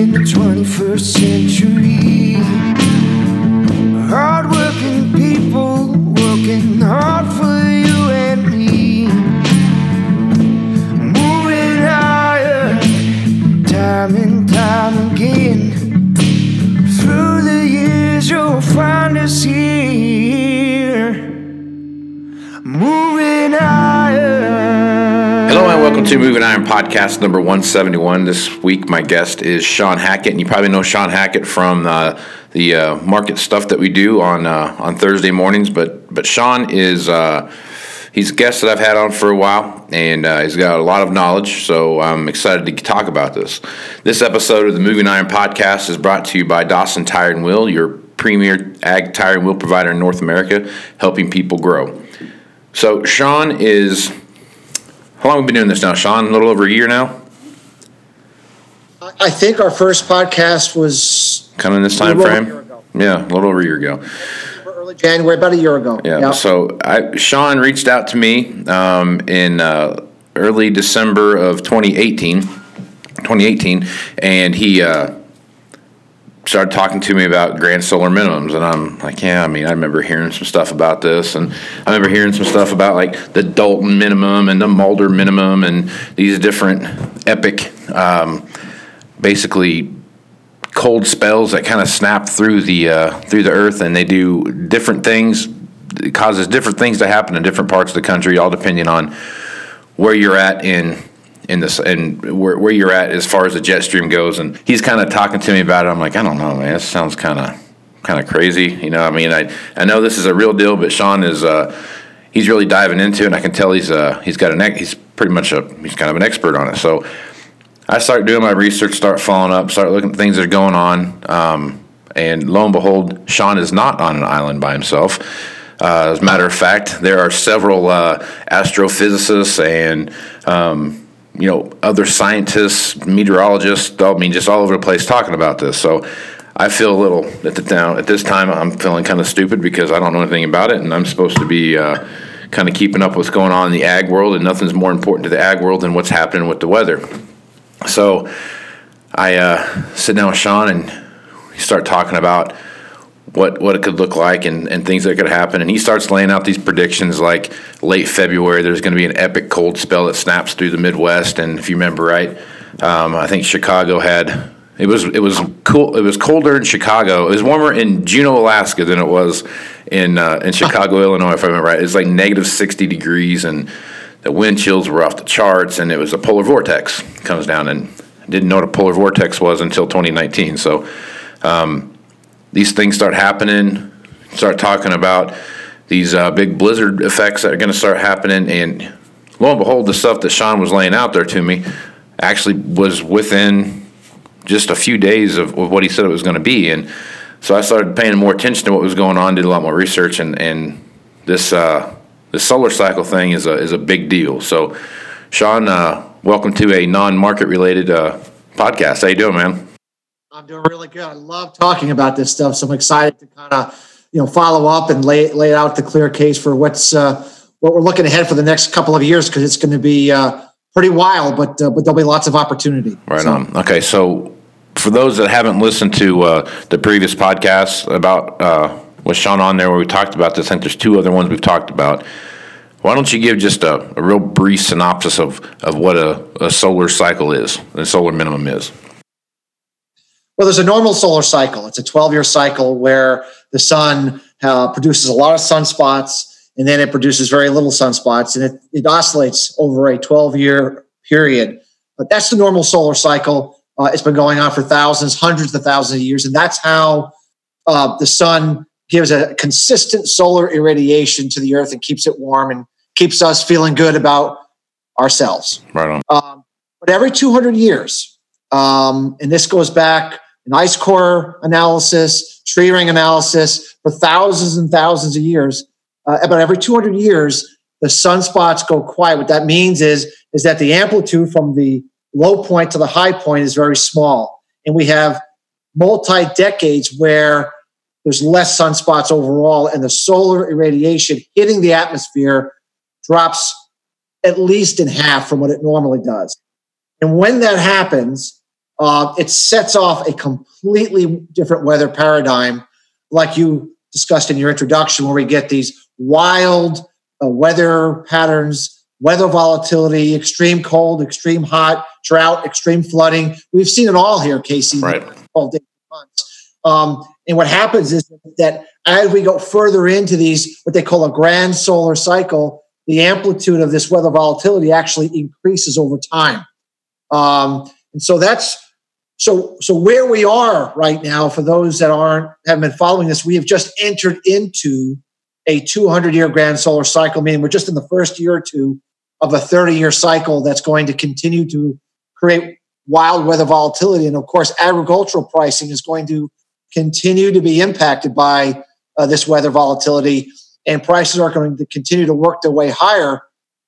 in the 21st century. Welcome to Moving Iron Podcast number 171. This week, my guest is Shawn Hackett, and you probably know Shawn Hackett from uh, the uh, market stuff that we do on uh, on Thursday mornings. But but Shawn is uh, he's a guest that I've had on for a while, and uh, he's got a lot of knowledge. So I'm excited to talk about this. This episode of the Moving Iron Podcast is brought to you by Dawson Tire and Wheel, your premier ag tire and wheel provider in North America, helping people grow. So Shawn is how long have we been doing this now, Shawn? A little over a year now? I think our first podcast was Kind of in this time frame? a year ago. Yeah, a little over a year ago. early January, about a year ago. Yeah. Yep. So I, Shawn reached out to me um, in uh, early December of 2018, 2018, and he uh, started talking to me about grand solar minimums, and I'm like, yeah, I mean, I remember hearing some stuff about this, and I remember hearing some stuff about like the Dalton minimum and the Mulder minimum, and these different epic, um, basically cold spells that kind of snap through the uh, through the earth, and they do different things. It causes different things to happen in different parts of the country, all depending on where you're at in in this and where, where you're at as far as the jet stream goes. And he's kind of talking to me about it. I'm like, I don't know, man. This sounds kind of kind of crazy. You know, I mean, I I know this is a real deal, but Shawn is. Uh, He's really diving into it, and I can tell he's uh, he's got an he's pretty much a he's kind of an expert on it. So I start doing my research, start following up, start looking at things that are going on. Um, and lo and behold, Shawn is not on an island by himself. Uh, as a matter of fact, there are several uh, astrophysicists and um, you know other scientists, meteorologists. I mean, just all over the place talking about this. So I feel a little at the at this time. I'm feeling kind of stupid because I don't know anything about it, and I'm supposed to be. Uh, Kind of keeping up with what's going on in the ag world, and nothing's more important to the ag world than what's happening with the weather. So I uh, sit down with Shawn and we start talking about what what it could look like and, and things that could happen. And he starts laying out these predictions like late February, there's going to be an epic cold spell that snaps through the Midwest. And if you remember right, um, I think Chicago had. It was it was cool. It was colder in Chicago. It was warmer in Juneau, Alaska, than it was in uh, in Chicago, Illinois. If I remember right, it was like negative sixty degrees, and the wind chills were off the charts. And it was a polar vortex comes down, and I didn't know what a polar vortex was until 2019. So um, these things start happening. Start talking about these uh, big blizzard effects that are going to start happening, and lo and behold, the stuff that Shawn was laying out there to me actually was within just a few days of, of what he said it was going to be. And so I started paying more attention to what was going on, did a lot more research, and, and this uh, this solar cycle thing is a is a big deal. So, Shawn, uh, welcome to a non-market related uh, podcast. How you doing, man? I'm doing really good. I love talking about this stuff, so I'm excited to kind of you know follow up and lay lay out the clear case for what's uh, what we're looking ahead for the next couple of years because it's going to be uh, pretty wild, but uh, but there'll be lots of opportunity. Right So, on. Okay, so for those that haven't listened to uh, the previous podcast about uh, with Shawn on there where we talked about this, I think there's two other ones we've talked about. Why don't you give just a, a real brief synopsis of, of what a, a solar cycle is, a solar minimum is? Well, there's a normal solar cycle. It's a 12 year cycle where the sun uh, produces a lot of sunspots and then it produces very little sunspots and it, it oscillates over a 12 year period. But that's the normal solar cycle. Uh, it's been going on for thousands, hundreds of thousands of years. And that's how uh, the sun gives a consistent solar irradiation to the earth and keeps it warm and keeps us feeling good about ourselves. Right on. Um, but every 200 years, um, and this goes back in ice core analysis, tree ring analysis for thousands and thousands of years. Uh, about every 200 years, the sunspots go quiet. What that means is, is that the amplitude from the low point to the high point is very small. And we have multi decades where there's less sunspots overall, and the solar irradiation hitting the atmosphere drops at least in half from what it normally does. And when that happens, uh, it sets off a completely different weather paradigm, like you discussed in your introduction, where we get these wild uh, weather patterns, weather volatility, extreme cold, extreme hot, drought, extreme flooding. We've seen it all here, Casey. Right. All day months. Um, and what happens is that as we go further into these, what they call a grand solar cycle, the amplitude of this weather volatility actually increases over time. Um, and so that's so so where we are right now for those that aren't haven't been following this, we have just entered into a 200 year grand solar cycle, meaning we're just in the first year or two of a 30 year cycle that's going to continue to create wild weather volatility. And of course, agricultural pricing is going to continue to be impacted by uh, this weather volatility, and prices are going to continue to work their way higher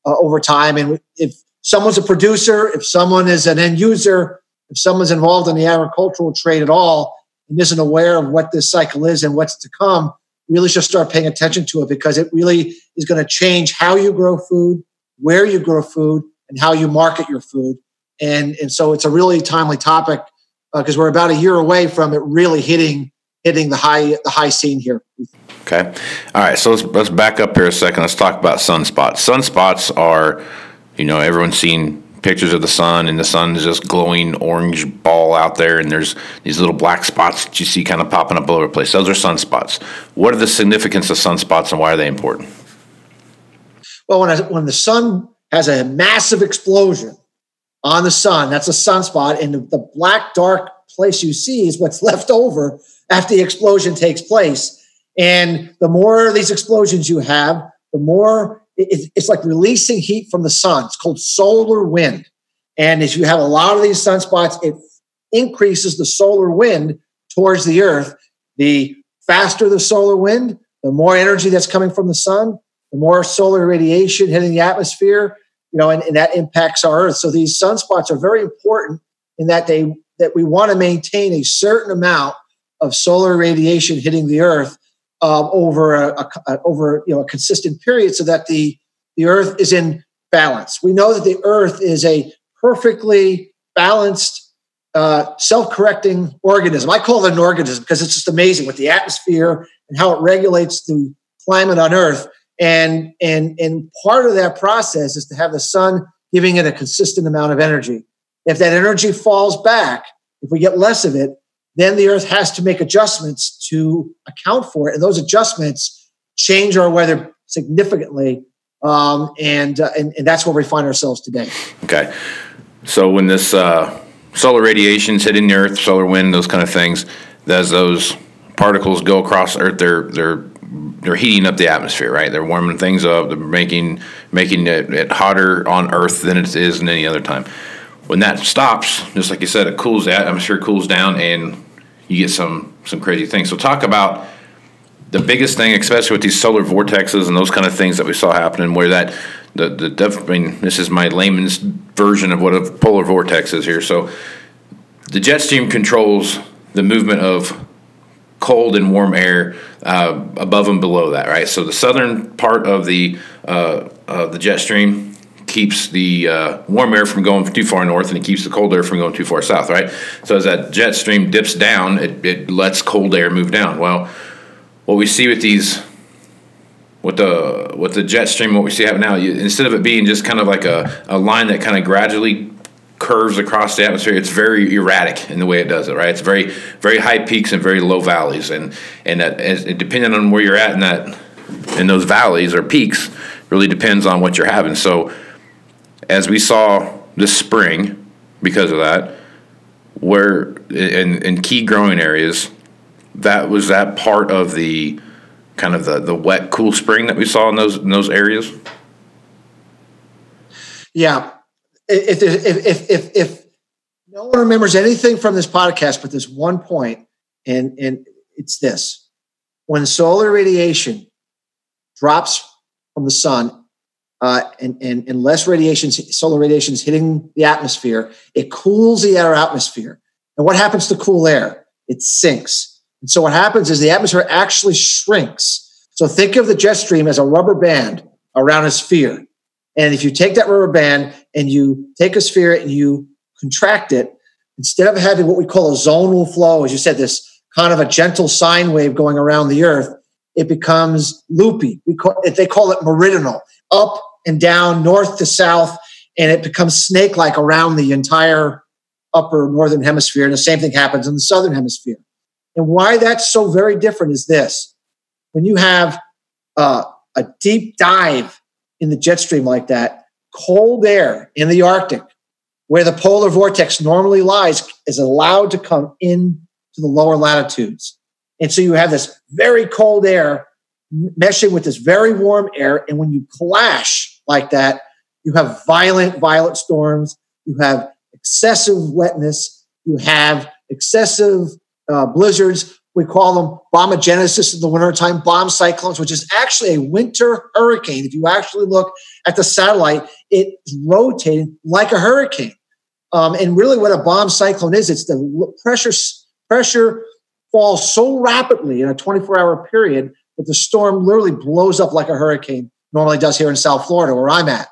uh, over time. And if someone's a producer, if someone is an end user, if someone's involved in the agricultural trade at all and isn't aware of what this cycle is and what's to come, really should start paying attention to it because it really is going to change how you grow food, where you grow food, and how you market your food. And, and so it's a really timely topic because uh, we're about a year away from it really hitting hitting the high the high scene here. Okay, all right. So let's let's back up here a second. Let's talk about sunspots. Sunspots are, you know, everyone's seen pictures of the sun, and the sun is just glowing orange ball out there, and there's these little black spots that you see kind of popping up all over the place. Those are sunspots. What are the significance of sunspots, and why are they important? Well, when I, when the sun has a massive explosion on the sun, that's a sunspot, and the, the black dark place you see is what's left over after the explosion takes place. And the more these explosions you have, the more it's like releasing heat from the sun. It's called solar wind. And as you have a lot of these sunspots, it increases the solar wind towards the earth. The faster the solar wind, the more energy that's coming from the sun, the more solar radiation hitting the atmosphere, you know, and, and that impacts our earth. So these sunspots are very important in that they that we want to maintain a certain amount of solar radiation hitting the earth um, over a, a, over you know a consistent period so that the the earth is in balance. We know that the earth is a perfectly balanced uh, self-correcting organism. I call it an organism because it's just amazing with the atmosphere and how it regulates the climate on earth. And and and part of that process is to have the sun giving it a consistent amount of energy. If that energy falls back if we get less of it then the earth has to make adjustments to account for it. And those adjustments change our weather significantly um, and, uh, and, and that's where we find ourselves today. Okay. So when this uh, solar radiation's hitting the earth solar wind those kind of things as those particles go across earth they're they're they're heating up the atmosphere right? They're warming things up they're making making it, it hotter on earth than it is in any other time when that stops, just like you said, it cools that I'm sure it cools down, and you get some some crazy things. So talk about the biggest thing, especially with these solar vortexes and those kind of things that we saw happening, where that the the def, I mean, this is my layman's version of what a polar vortex is here. So the jet stream controls the movement of cold and warm air uh, above and below that, right? So the southern part of the uh, the jet stream keeps the uh, warm air from going too far north and it keeps the cold air from going too far south, right? So as that jet stream dips down, it, it lets cold air move down. Well, what we see with these, with the with the jet stream, what we see happen now, you, instead of it being just kind of like a, a line that kind of gradually curves across the atmosphere, it's very erratic in the way it does it, right? It's very very high peaks and very low valleys, and and that as, depending on where you're at in that in those valleys or peaks, really depends on what you're having. So as we saw this spring, because of that, where in, in key growing areas, that was that part of the kind of the, the wet, cool spring that we saw in those in those areas. Yeah, if if if if, if no one remembers anything from this podcast but this one point, and and it's this: when solar radiation drops from the sun uh, and, and, and less radiation, solar radiation is hitting the atmosphere, it cools the air atmosphere. And what happens to cool air? It sinks. And so what happens is the atmosphere actually shrinks. So think of the jet stream as a rubber band around a sphere. And if you take that rubber band and you take a sphere and you contract it, instead of having what we call a zonal flow, as you said, this kind of a gentle sine wave going around the Earth, it becomes loopy. We call it, they call it meridional, up and down, north to south, and it becomes snake-like around the entire upper northern hemisphere. And the same thing happens in the southern hemisphere. And why that's so very different is this: when you have uh, a deep dive in the jet stream like that, cold air in the Arctic, where the polar vortex normally lies, is allowed to come in to the lower latitudes. And so you have this very cold air meshing with this very warm air. And when you clash like that, you have violent, violent storms. You have excessive wetness. You have excessive uh, blizzards. We call them bombogenesis in the wintertime, bomb cyclones, which is actually a winter hurricane. If you actually look at the satellite, it's rotating like a hurricane. Um, and really, what a bomb cyclone is, it's the pressure pressure falls so rapidly in a 24 hour period that the storm literally blows up like a hurricane normally does here in South Florida, where I'm at.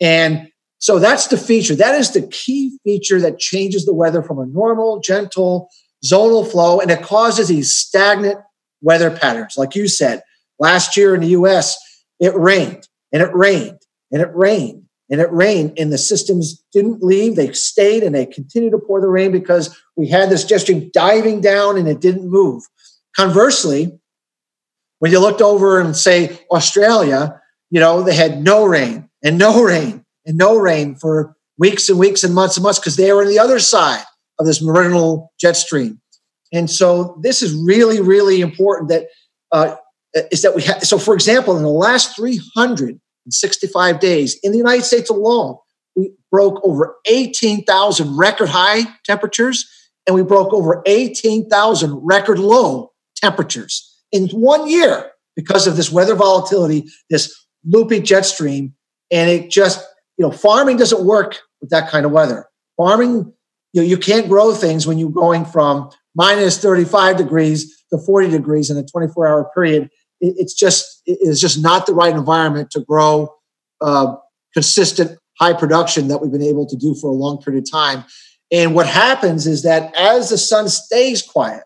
And so that's the feature. That is the key feature that changes the weather from a normal, gentle, zonal flow, and it causes these stagnant weather patterns. Like you said, last year in the US, it rained and it rained and it rained and it rained, and the systems didn't leave. They stayed and they continued to pour the rain because we had this stream diving down and it didn't move. Conversely, when you looked over and say Australia, you know, they had no rain and no rain and no rain for weeks and weeks and months and months because they were on the other side of this meridional jet stream. And so this is really, really important that uh, is that we have. So, for example, in the last 365 days in the United States alone, we broke over 18,000 record high temperatures and we broke over 18,000 record low temperatures in one year because of this weather volatility, this looping jet stream. And it just, you know, farming doesn't work with that kind of weather. Farming you know, you can't grow things when you're going from minus 35 degrees to 40 degrees in a 24 hour period. It, it's just it's just not the right environment to grow uh, consistent high production that we've been able to do for a long period of time. And what happens is that as the sun stays quiet,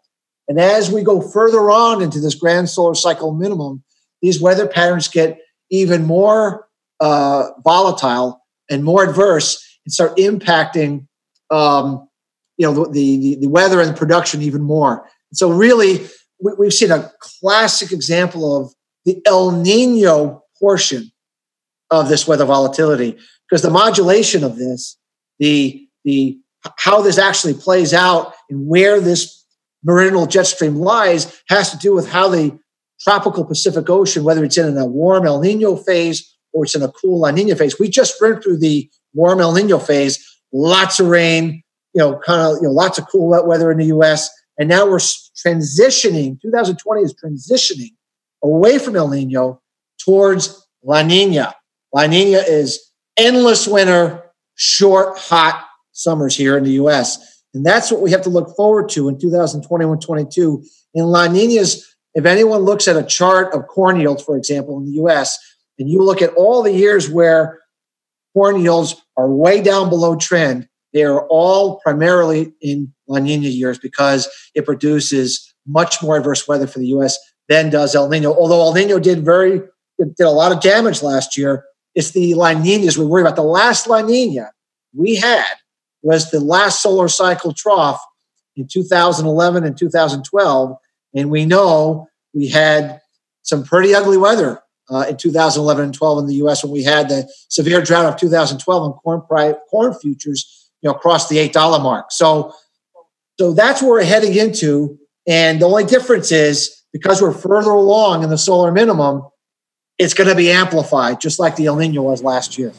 and as we go further on into this grand solar cycle minimum, these weather patterns get even more uh, volatile and more adverse and start impacting um, you know the, the, the weather and production even more. So really, we, have seen a classic example of the El Nino portion of this weather volatility because the modulation of this, the the how this actually plays out and where this meridional jet stream lies has to do with how the tropical Pacific Ocean, whether it's in a warm El Nino phase or it's in a cool La Nina phase. We just went through the warm El Nino phase lots of rain, you know, kind of, you know, lots of cool wet weather in the US. And now we're transitioning, 2020 is transitioning away from El Nino towards La Nina. La Nina is endless winter, short, hot summers here in the US. And that's what we have to look forward to in 2021 22. In La Nina's, if anyone looks at a chart of corn yields, for example, in the US, and you look at all the years where corn yields are way down below trend. They are all primarily in La Nina years because it produces much more adverse weather for the U.S. than does El Nino. Although El Nino did very did a lot of damage last year, it's the La Ninas we worry about. The last La Nina we had was the last solar cycle trough in 2011 and 2012, and we know we had some pretty ugly weather uh, in 2011 and 12 in the U.S. when we had the severe drought of 2012 and corn corn futures, you know, across the eight dollar mark. So, so that's where we're heading into. And the only difference is because we're further along in the solar minimum, it's going to be amplified, just like the El Nino was last year.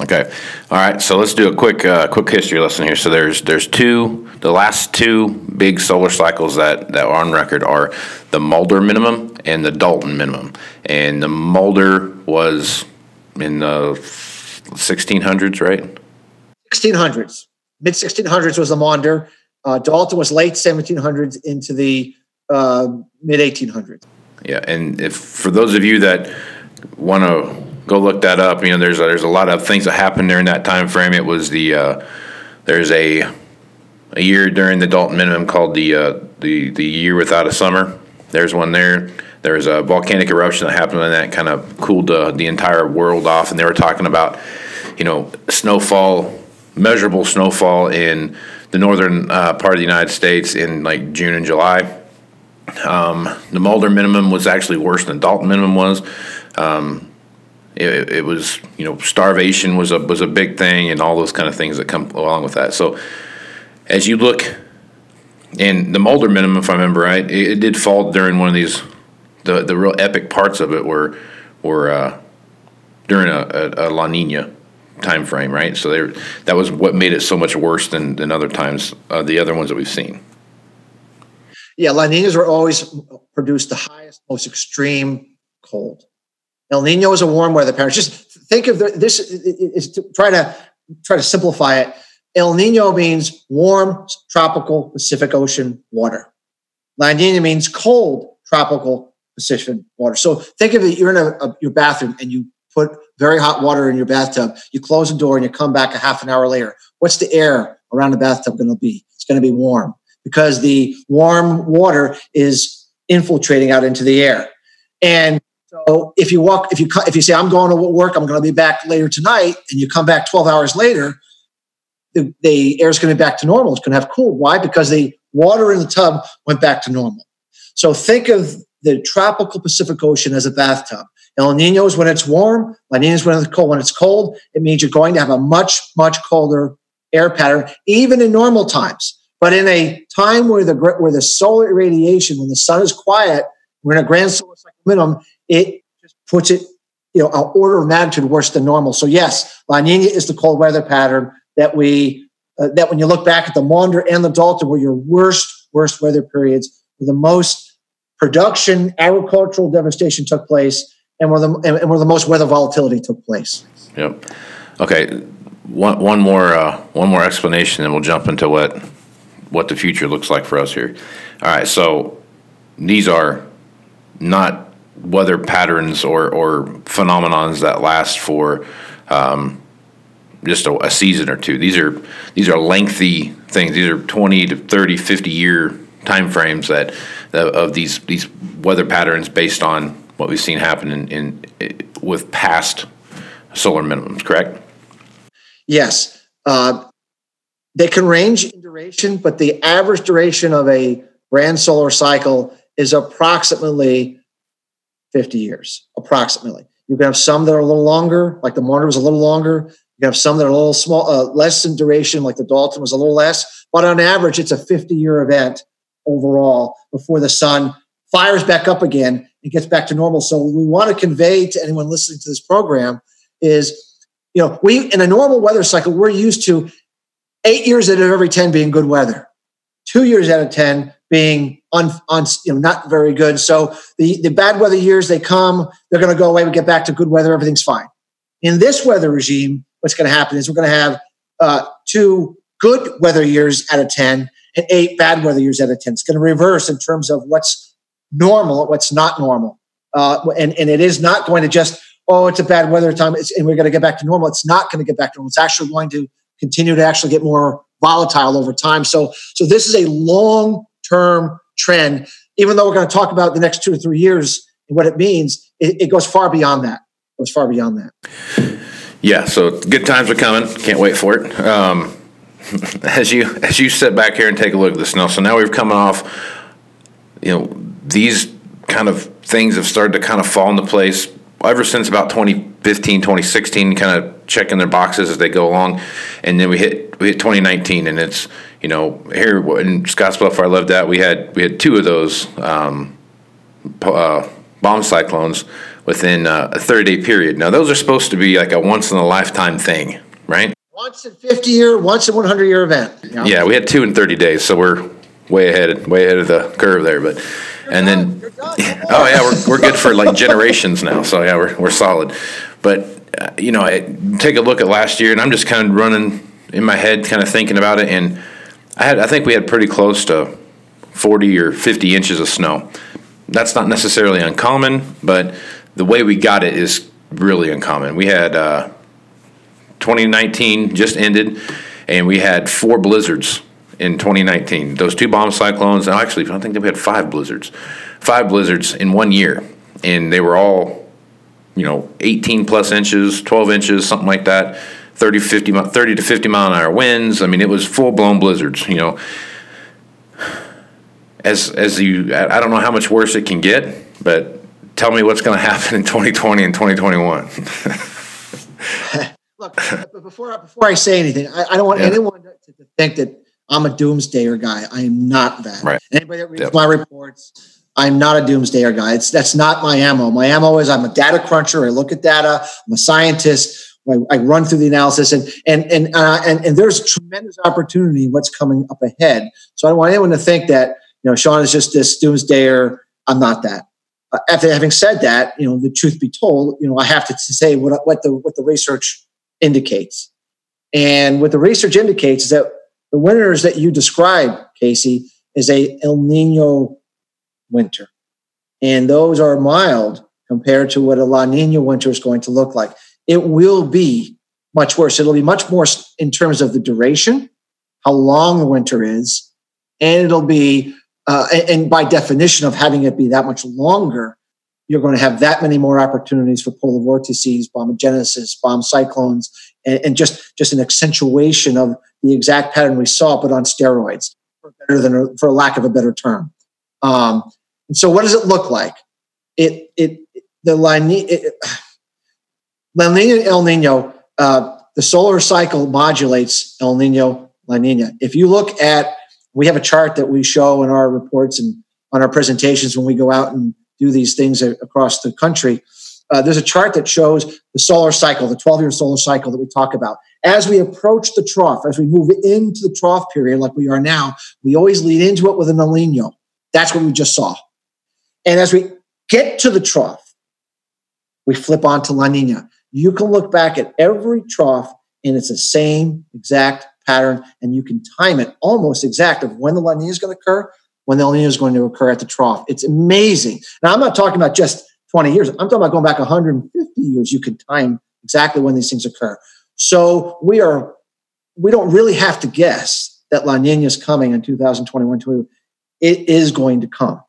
Okay, all right. So let's do a quick uh, quick history lesson here. So there's there's two the last two big solar cycles that that are on record are the Mulder minimum and the Dalton minimum. And the Mulder was in the 1600s, right? 1600s, mid 1600s was the Mulder. Uh, Dalton was late 1700s into the uh, mid 1800s. Yeah, and if for those of you that want to go look that up. You know, there's a, there's a lot of things that happened during that time frame. It was the uh, there's a a year during the Dalton minimum called the uh, the the year without a summer. There's one there. There's a volcanic eruption that happened, and that kind of cooled uh, the entire world off. And they were talking about, you know, snowfall, measurable snowfall in the northern uh, part of the United States in like June and July. Um, the Mulder minimum was actually worse than Dalton minimum was. Um, it, it, was, you know, starvation was a was a big thing, and all those kind of things that come along with that. So, as you look, and the Mulder minimum, if I remember right, it, it did fall during one of these, the the real epic parts of it were were uh, during a, a, a La Nina time frame, right? So there, that was what made it so much worse than than other times, uh, the other ones that we've seen. Yeah, La Ninas are always produced the highest, most extreme cold. El Nino is a warm weather pattern. Just think of the, this is to try to try to simplify it. El Nino means warm tropical Pacific Ocean water. La Nina means cold tropical Pacific water. So think of it: you're in a, a, your bathroom and you put very hot water in your bathtub. You close the door and you come back a half an hour later. What's the air around the bathtub going to be? It's going to be warm because the warm water is infiltrating out into the air. And so if you walk, if you if you say I'm going to work, I'm going to be back later tonight, and you come back 12 hours later, the, the air is going to be back to normal. It's going to have cooled. Why? Because the water in the tub went back to normal. So think of the tropical Pacific Ocean as a bathtub. El Nino is when it's warm. La Nina is when it's cold. When it's cold, it means you're going to have a much, much colder air pattern, even in normal times. But in a time where the where the solar irradiation, when the sun is quiet, we're in a grand solar cycle minimum, it just puts it, you know, an order of magnitude worse than normal. So yes, La Nina is the cold weather pattern that we uh, that when you look back at the Maunder and the Dalton were your worst worst weather periods, where the most production agricultural devastation took place, and where the and where the most weather volatility took place. Yep. Okay. One one more uh, one more explanation, and we'll jump into what what the future looks like for us here. All right. So these are not weather patterns or, or phenomenons that last for um, just a, a, season or two. These are these are lengthy things. These are 20 to 30, 50 year time frames that of these these weather patterns based on what we've seen happen in, in with past solar minimums. Correct? Yes, uh, they can range in duration, but the average duration of a grand solar cycle is approximately 50 years, approximately. You can have some that are a little longer, like the Maunder was a little longer. You have some that are a little small, uh, less in duration, like the Dalton was a little less. But on average, it's a 50 year event overall before the sun fires back up again and gets back to normal. So we want to convey to anyone listening to this program is, you know, we in a normal weather cycle, we're used to eight years out of every 10 being good weather, two years out of 10 being on, on you know, not very good. So the, the bad weather years, they come, they're going to go away. We get back to good weather. Everything's fine. In this weather regime, what's going to happen is we're going to have uh, two good weather years out of 10 and eight bad weather years out of 10. It's going to reverse in terms of what's normal, what's not normal. Uh, and, and it is not going to just, oh, it's a bad weather time and we're going to get back to normal. It's not going to get back to normal. It's actually going to continue to actually get more volatile over time. So, so this is a long term trend. Even though we're going to talk about the next two or three years and what it means, it, it goes far beyond that. It goes far beyond that. Yeah, so good times are coming. Can't wait for it. Um, as you as you sit back here and take a look at the snow, so now we've come off. You know, these kind of things have started to kind of fall into place ever since about 2015, 2016, kind of checking their boxes as they go along, and then we hit we hit 2019, and it's you know, here in Scottsbluff, where I lived at, we had we had two of those um, uh, bomb cyclones within uh, a 30 day period. Now, those are supposed to be like a once in a lifetime thing, right? Once in 50 year, once in 100 year event. You know? Yeah, we had two in 30 days, so we're way ahead, way ahead of the curve there. But You're and done. then, oh yeah, we're we're good for like generations now. So yeah, we're we're solid. But uh, you know, I take a look at last year, and I'm just kind of running in my head, kind of thinking about it, and I had I think we had pretty close to 40 or 50 inches of snow. That's not necessarily uncommon, but the way we got it is really uncommon. We had uh, 2019 just ended, and we had four blizzards in 2019. Those two bomb cyclones, actually, I think we had five blizzards, five blizzards in one year, and they were all, you know, 18 plus inches, 12 inches, something like that. 30, 50, 30 to 50 mile an hour winds. I mean, it was full blown blizzards, you know. As, as you, I don't know how much worse it can get, but tell me what's going to happen in 2020 and 2021. Look, before, before I say anything, I, I don't want yeah. anyone to, to think that I'm a doomsdayer guy. I am not that. Right. Anybody that reads yep. my reports, I'm not a doomsdayer guy. It's that's not my ammo. My ammo is I'm a data cruncher. I look at data. I'm a scientist. I, I run through the analysis, and and and uh, and and there's tremendous opportunity what's coming up ahead. So I don't want anyone to think that you know Shawn is just this doomsdayer. I'm not that. Uh, after having said that, you know the truth be told, you know I have to say what what the what the research indicates, and what the research indicates is that the winters that you described, Casey, is a El Nino winter, and those are mild compared to what a La Nina winter is going to look like it will be much worse. It'll be much more in terms of the duration, how long the winter is, and it'll be, uh, and by definition of having it be that much longer, you're going to have that many more opportunities for polar vortices, bombogenesis, bomb cyclones, and, and, just just an accentuation of the exact pattern we saw, but on steroids, for better than for lack of a better term. Um, and so, what does it look like? It it the line. It, La Nina El Nino, uh, the solar cycle modulates El Nino, La Nina. If you look at, we have a chart that we show in our reports and on our presentations when we go out and do these things across the country. Uh, there's a chart that shows the solar cycle, the 12 year solar cycle that we talk about. As we approach the trough, as we move into the trough period like we are now, we always lead into it with an El Nino. That's what we just saw. And as we get to the trough, we flip on to La Nina you can look back at every trough and it's the same exact pattern and you can time it almost exact of when the La Nina is going to occur, when the El Nino is going to occur at the trough. It's amazing. Now, I'm not talking about just 20 years. I'm talking about going back 150 years. You can time exactly when these things occur. So we are, we don't really have to guess that La Nina is coming in 2021, 22. It is going to come.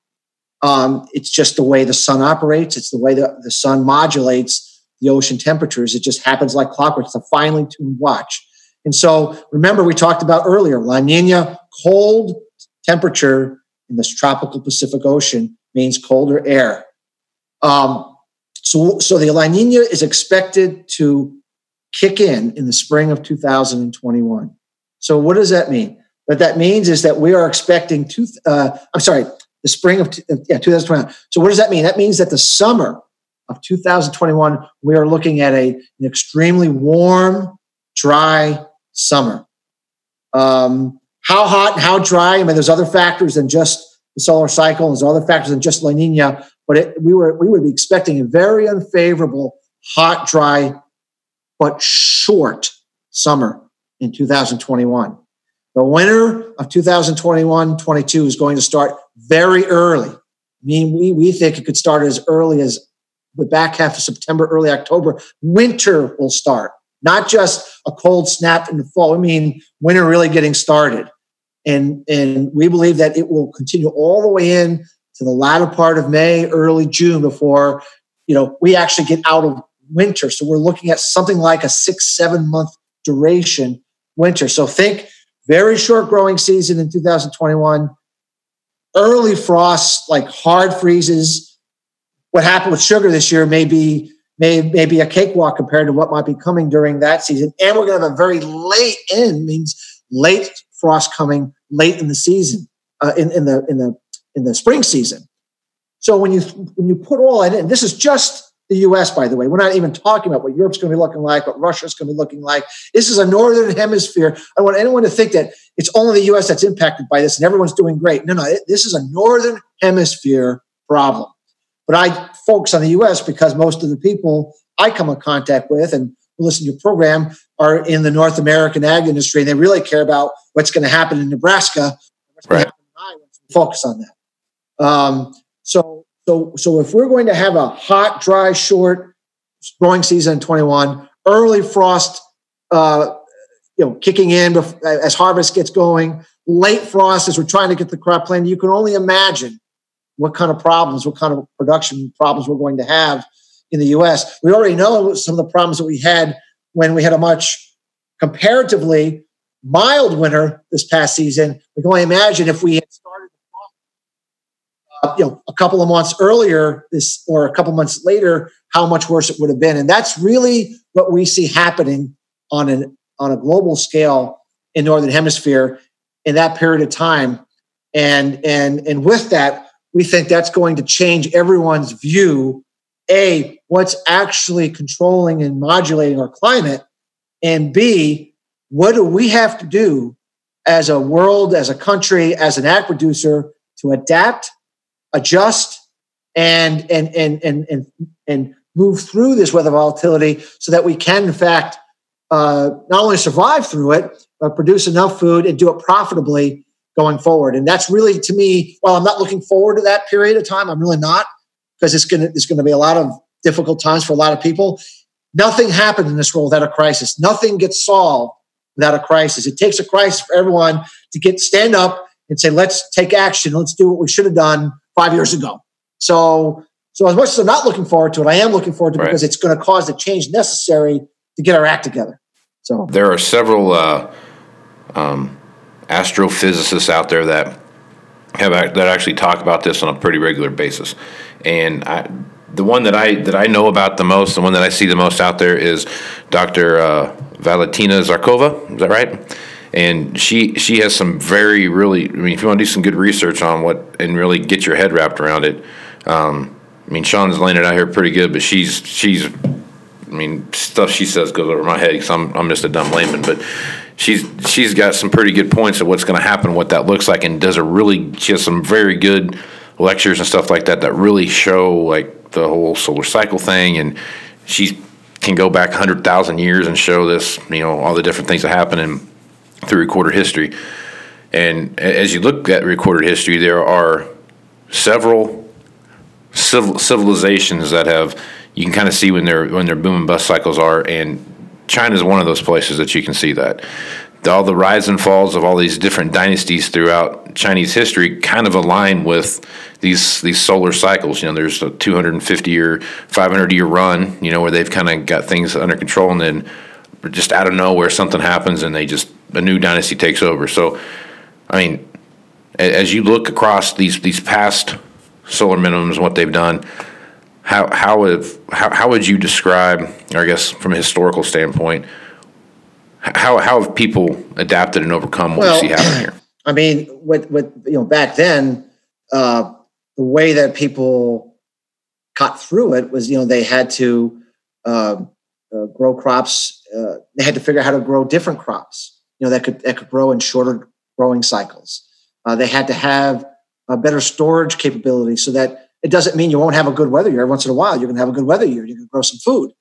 Um, it's just the way the sun operates. It's the way that the sun modulates the ocean temperatures. It just happens like clockwork. It's a finely tuned watch. And so remember, we talked about earlier La Nina, cold temperature in this tropical Pacific Ocean means colder air. Um, so, so the La Nina is expected to kick in in the spring of 2021. So, what does that mean? What that means is that we are expecting two. Uh, I'm sorry, the spring of yeah 2021. So, what does that mean? That means that the summer of 2021, we are looking at a, an extremely warm, dry summer. Um, how hot and how dry? I mean, there's other factors than just the solar cycle. There's other factors than just La Nina, but it, we were we would be expecting a very unfavorable, hot, dry, but short summer in 2021. The winter of 2021-22 is going to start very early. I mean, we, we think it could start as early as the back half of September, early October, winter will start. Not just a cold snap in the fall. I mean, winter really getting started. And, and we believe that it will continue all the way in to the latter part of May, early June before, you know, we actually get out of winter. So we're looking at something like a six, seven month duration winter. So think very short growing season in 2021, early frost, like hard freezes, what happened with sugar this year may be may, may be a cakewalk compared to what might be coming during that season. And we're going to have a very late end, means late frost coming late in the season, uh, in, in the in the in the spring season. So when you when you put all that in, this is just the U.S. By the way, we're not even talking about what Europe's going to be looking like, what Russia's going to be looking like. This is a northern hemisphere. I want anyone to think that it's only the U.S. that's impacted by this and everyone's doing great. No, no, this is a northern hemisphere problem. But I focus on the US because most of the people I come in contact with and listen to your program are in the North American ag industry and they really care about what's going to happen in Nebraska. Right. Focus on that. Um, so, so, so if we're going to have a hot, dry, short growing season in 21, early frost, uh, you you know, kicking in as harvest gets going, late frost as we're trying to get the crop planted. You can only imagine what kind of problems, what kind of production problems we're going to have in the U.S. We already know some of the problems that we had when we had a much comparatively mild winter this past season. We can only imagine if we had started, uh, you know, a couple of months earlier, this or a couple months later, how much worse it would have been. And that's really what we see happening on an on a global scale in northern hemisphere in that period of time. And and and with that, we think that's going to change everyone's view. A, what's actually controlling and modulating our climate, and B, what do we have to do as a world, as a country, as an ag producer to adapt, adjust, and and and and and, and move through this weather volatility so that we can, in fact, uh, not only survive through it, but produce enough food and do it profitably going forward. And that's really, to me, while I'm not looking forward to that period of time, I'm really not because it's going to it's going to be a lot of difficult times for a lot of people. Nothing happens in this world without a crisis. Nothing gets solved without a crisis. It takes a crisis for everyone to get stand up and say, "Let's take action. Let's do what we should have done five years ago." So, so as much as I'm not looking forward to it, I am looking forward to it right. because it's going to cause the change necessary to get our act together. So there are several uh, um, astrophysicists out there that have that actually talk about this on a pretty regular basis, and I, the one that I that I know about the most, the one that I see the most out there is Dr. Uh, Valentina Zharkova. Is that right? And she she has some very really. I mean, if you want to do some good research on what and really get your head wrapped around it, um, I mean, Shawn's laying it out here pretty good, but she's she's. I mean, stuff she says goes over my head because I'm I'm just a dumb layman, but she's she's got some pretty good points of what's going to happen, what that looks like, and does a really she has some very good lectures and stuff like that that really show like the whole solar cycle thing, and she can go back hundred thousand years and show this, you know, all the different things that happen in through recorded history. And as you look at recorded history, there are several civil, civilizations that have you can kind of see when their when their boom and bust cycles are, and China is one of those places that you can see that. All the rise and falls of all these different dynasties throughout Chinese history kind of align with these these solar cycles. You know, there's a 250 year, 500 year run. You know, where they've kind of got things under control, and then just out of nowhere something happens, and they just a new dynasty takes over. So, I mean, as you look across these these past solar minimums, what they've done, how how have how, how would you describe, or I guess from a historical standpoint, how how have people adapted and overcome what well, you see happening here? I mean, with with you know back then, uh, the way that people cut through it was you know they had to uh, uh, grow crops. Uh, they had to figure out how to grow different crops. You know that could that could grow in shorter growing cycles. Uh, they had to have a better storage capability so that it doesn't mean you won't have a good weather year. Once in a while, you're going to have a good weather year. You're going to grow some food,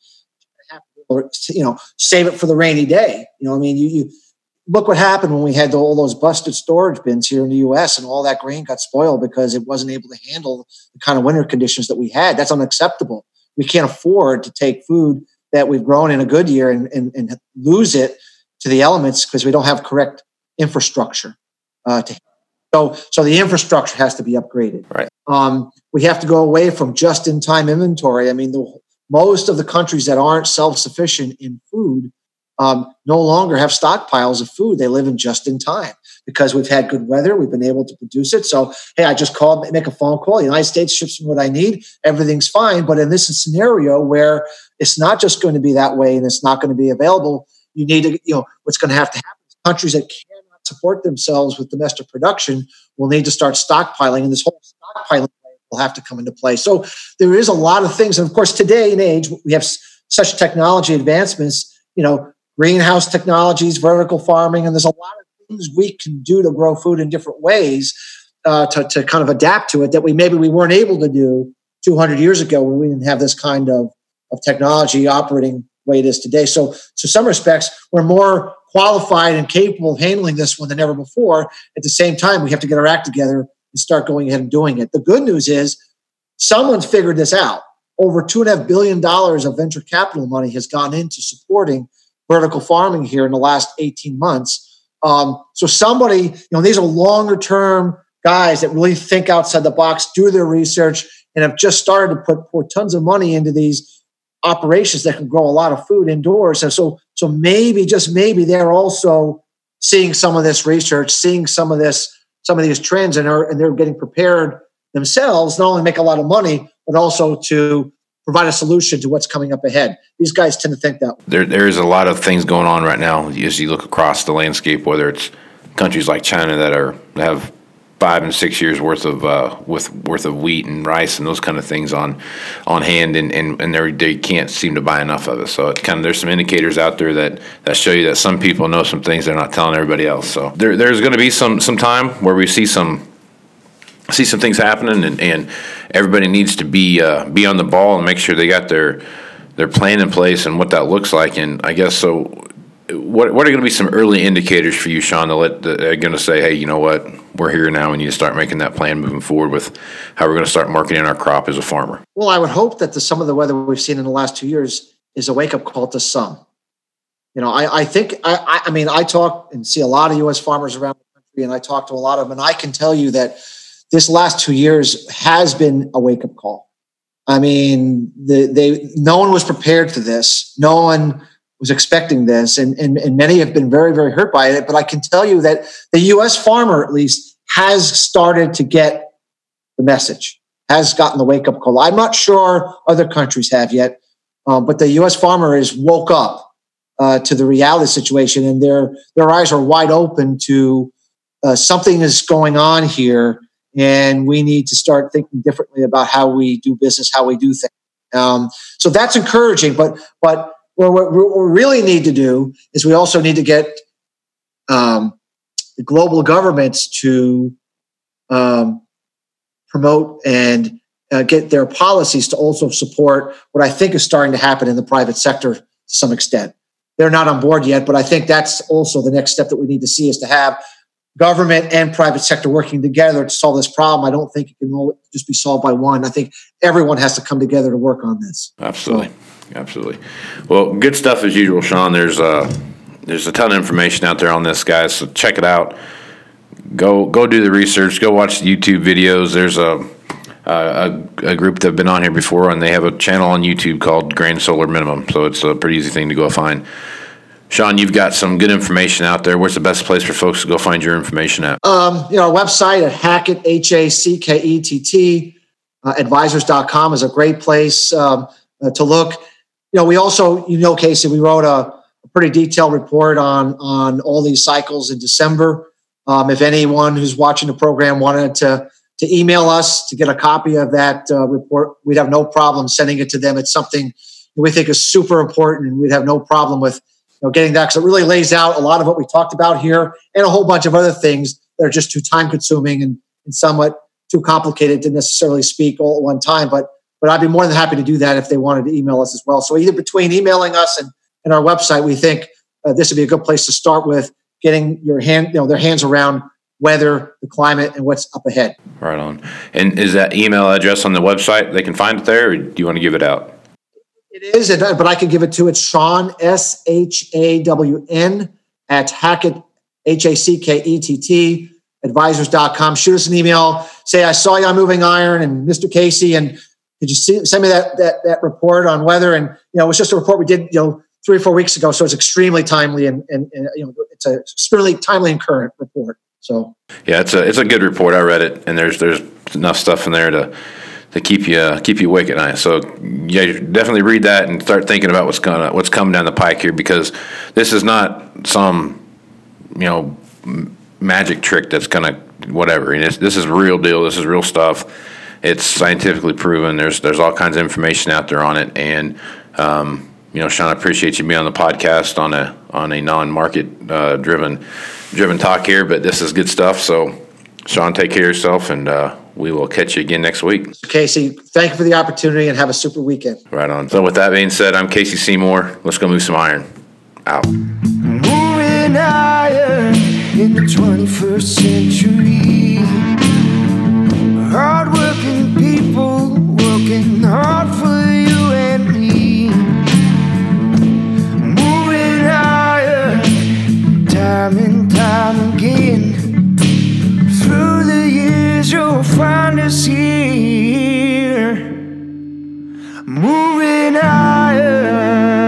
or you know, save it for the rainy day. You know, I mean, you you look what happened when we had all those busted storage bins here in the U.S. and all that grain got spoiled because it wasn't able to handle the kind of winter conditions that we had. That's unacceptable. We can't afford to take food that we've grown in a good year and, and, and lose it to the elements because we don't have correct infrastructure uh, to so, so the infrastructure has to be upgraded. Right. Um, we have to go away from just-in-time inventory. I mean, the, most of the countries that aren't self-sufficient in food um, no longer have stockpiles of food. They live in just-in-time because we've had good weather. We've been able to produce it. So, hey, I just called, make a phone call. The United States ships me what I need. Everything's fine. But in this scenario where it's not just going to be that way and it's not going to be available, you need to, you know, what's going to have to happen. Countries that can't support themselves with domestic production will need to start stockpiling, and this whole stockpiling will have to come into play. So there is a lot of things, and of course, today and age we have such technology advancements. You know, greenhouse technologies, vertical farming, and there's a lot of things we can do to grow food in different ways uh, to, to kind of adapt to it that we maybe we weren't able to do 200 years ago when we didn't have this kind of, of technology operating way it is today. So, so some respects, we're more qualified and capable of handling this one than ever before. At the same time, we have to get our act together and start going ahead and doing it. The good news is someone's figured this out. Over two and a half billion dollars of venture capital money has gone into supporting vertical farming here in the last 18 months. Um, so somebody, you know, these are longer term guys that really think outside the box, do their research, and have just started to put pour tons of money into these operations that can grow a lot of food indoors. And so, so maybe just maybe they're also seeing some of this research, seeing some of this, some of these trends, and are and they're getting prepared themselves, not only make a lot of money, but also to provide a solution to what's coming up ahead. These guys tend to think that. There, there is a lot of things going on right now as you look across the landscape, whether it's countries like China that are have five and six years worth of uh, with worth of wheat and rice and those kind of things on on hand, and and, and they can't seem to buy enough of it. So it's kind of there's some indicators out there that that show you that some people know some things they're not telling everybody else. So there, there's going to be some some time where we see some see some things happening, and, and everybody needs to be uh, be on the ball and make sure they got their their plan in place and what that looks like. And I guess so. What what are going to be some early indicators for you, Shawn? To let that are going to say, hey, you know what, we're here now. We need to start making that plan moving forward with how we're going to start marketing our crop as a farmer. Well, I would hope that the, some of the weather we've seen in the last two years is a wake up call to some. You know, I, I think I, I mean I talk and see a lot of U.S. farmers around the country, and I talk to a lot of them, and I can tell you that this last two years has been a wake up call. I mean, the, they no one was prepared for this. No one was expecting this, and, and and many have been very very hurt by it. But I can tell you that the U.S. farmer, at least, has started to get the message, has gotten the wake up call. I'm not sure other countries have yet, um, but the U.S. farmer is woke up uh, to the reality situation, and their their eyes are wide open to uh, something is going on here and we need to start thinking differently about how we do business, how we do things. Um, so that's encouraging. But but what, what, we really need to do is we also need to get um, the global governments to um, promote and uh, get their policies to also support what I think is starting to happen in the private sector to some extent. They're not on board yet, but I think that's also the next step that we need to see is to have government and private sector working together to solve this problem. I don't think it can just be solved by one. I think everyone has to come together to work on this. Absolutely, so. Absolutely. Well, good stuff as usual, Shawn. There's uh, there's a ton of information out there on this, guys. So check it out. Go go do the research. Go watch the YouTube videos. There's a a, a, group that have been on here before, and they have a channel on YouTube called Grand Solar Minimum. So it's a pretty easy thing to go find. Shawn, you've got some good information out there. Where's the best place for folks to go find your information at? Um, you know, our website at Hackett, H A C K E T T, uh, advisors.com is a great place um, uh, to look. You know, we also, you know, Casey, we wrote a, a pretty detailed report on, on all these cycles in December. Um, if anyone who's watching the program wanted to, to email us to get a copy of that uh, report, we'd have no problem sending it to them. It's something we think is super important and we'd have no problem with you know, getting that because it really lays out a lot of what we talked about here and a whole bunch of other things that are just too time consuming and, and somewhat too complicated to necessarily speak all at one time. But but I'd be more than happy to do that if they wanted to email us as well. So either between emailing us and, and our website, we think uh, this would be a good place to start with getting your hand, you know, their hands around weather, the climate, and what's up ahead. Right on. And is that email address on the website? They can find it there, or do you want to give it out? It is, but I can give it to it. Shawn S H A W N at Hackett H A C K E T T advisors.com. Shoot us an email. Say I saw you on Moving Iron and Mr. Casey, and could you see, send me that that that report on weather? And you know, it was just a report we did you know three or four weeks ago, so it's extremely timely and and, and you know it's a extremely timely and current report. So yeah, it's a it's a good report. I read it, and there's there's enough stuff in there to to keep you keep you awake at night. So yeah, definitely read that and start thinking about what's gonna what's coming down the pike here because this is not some you know magic trick that's gonna whatever. And this is real deal. This is real stuff. It's scientifically proven. There's there's all kinds of information out there on it, and um, you know, Shawn, I appreciate you being on the podcast on a on a non market uh, driven driven talk here. But this is good stuff. So, Shawn, take care of yourself and. Uh, we will catch you again next week. Casey, thank you for the opportunity and have a super weekend. Right on. So, with that being said, I'm Casey Seymour. Let's go move some iron. Out. Moving iron in the 21st century. you'll find us here, moving higher.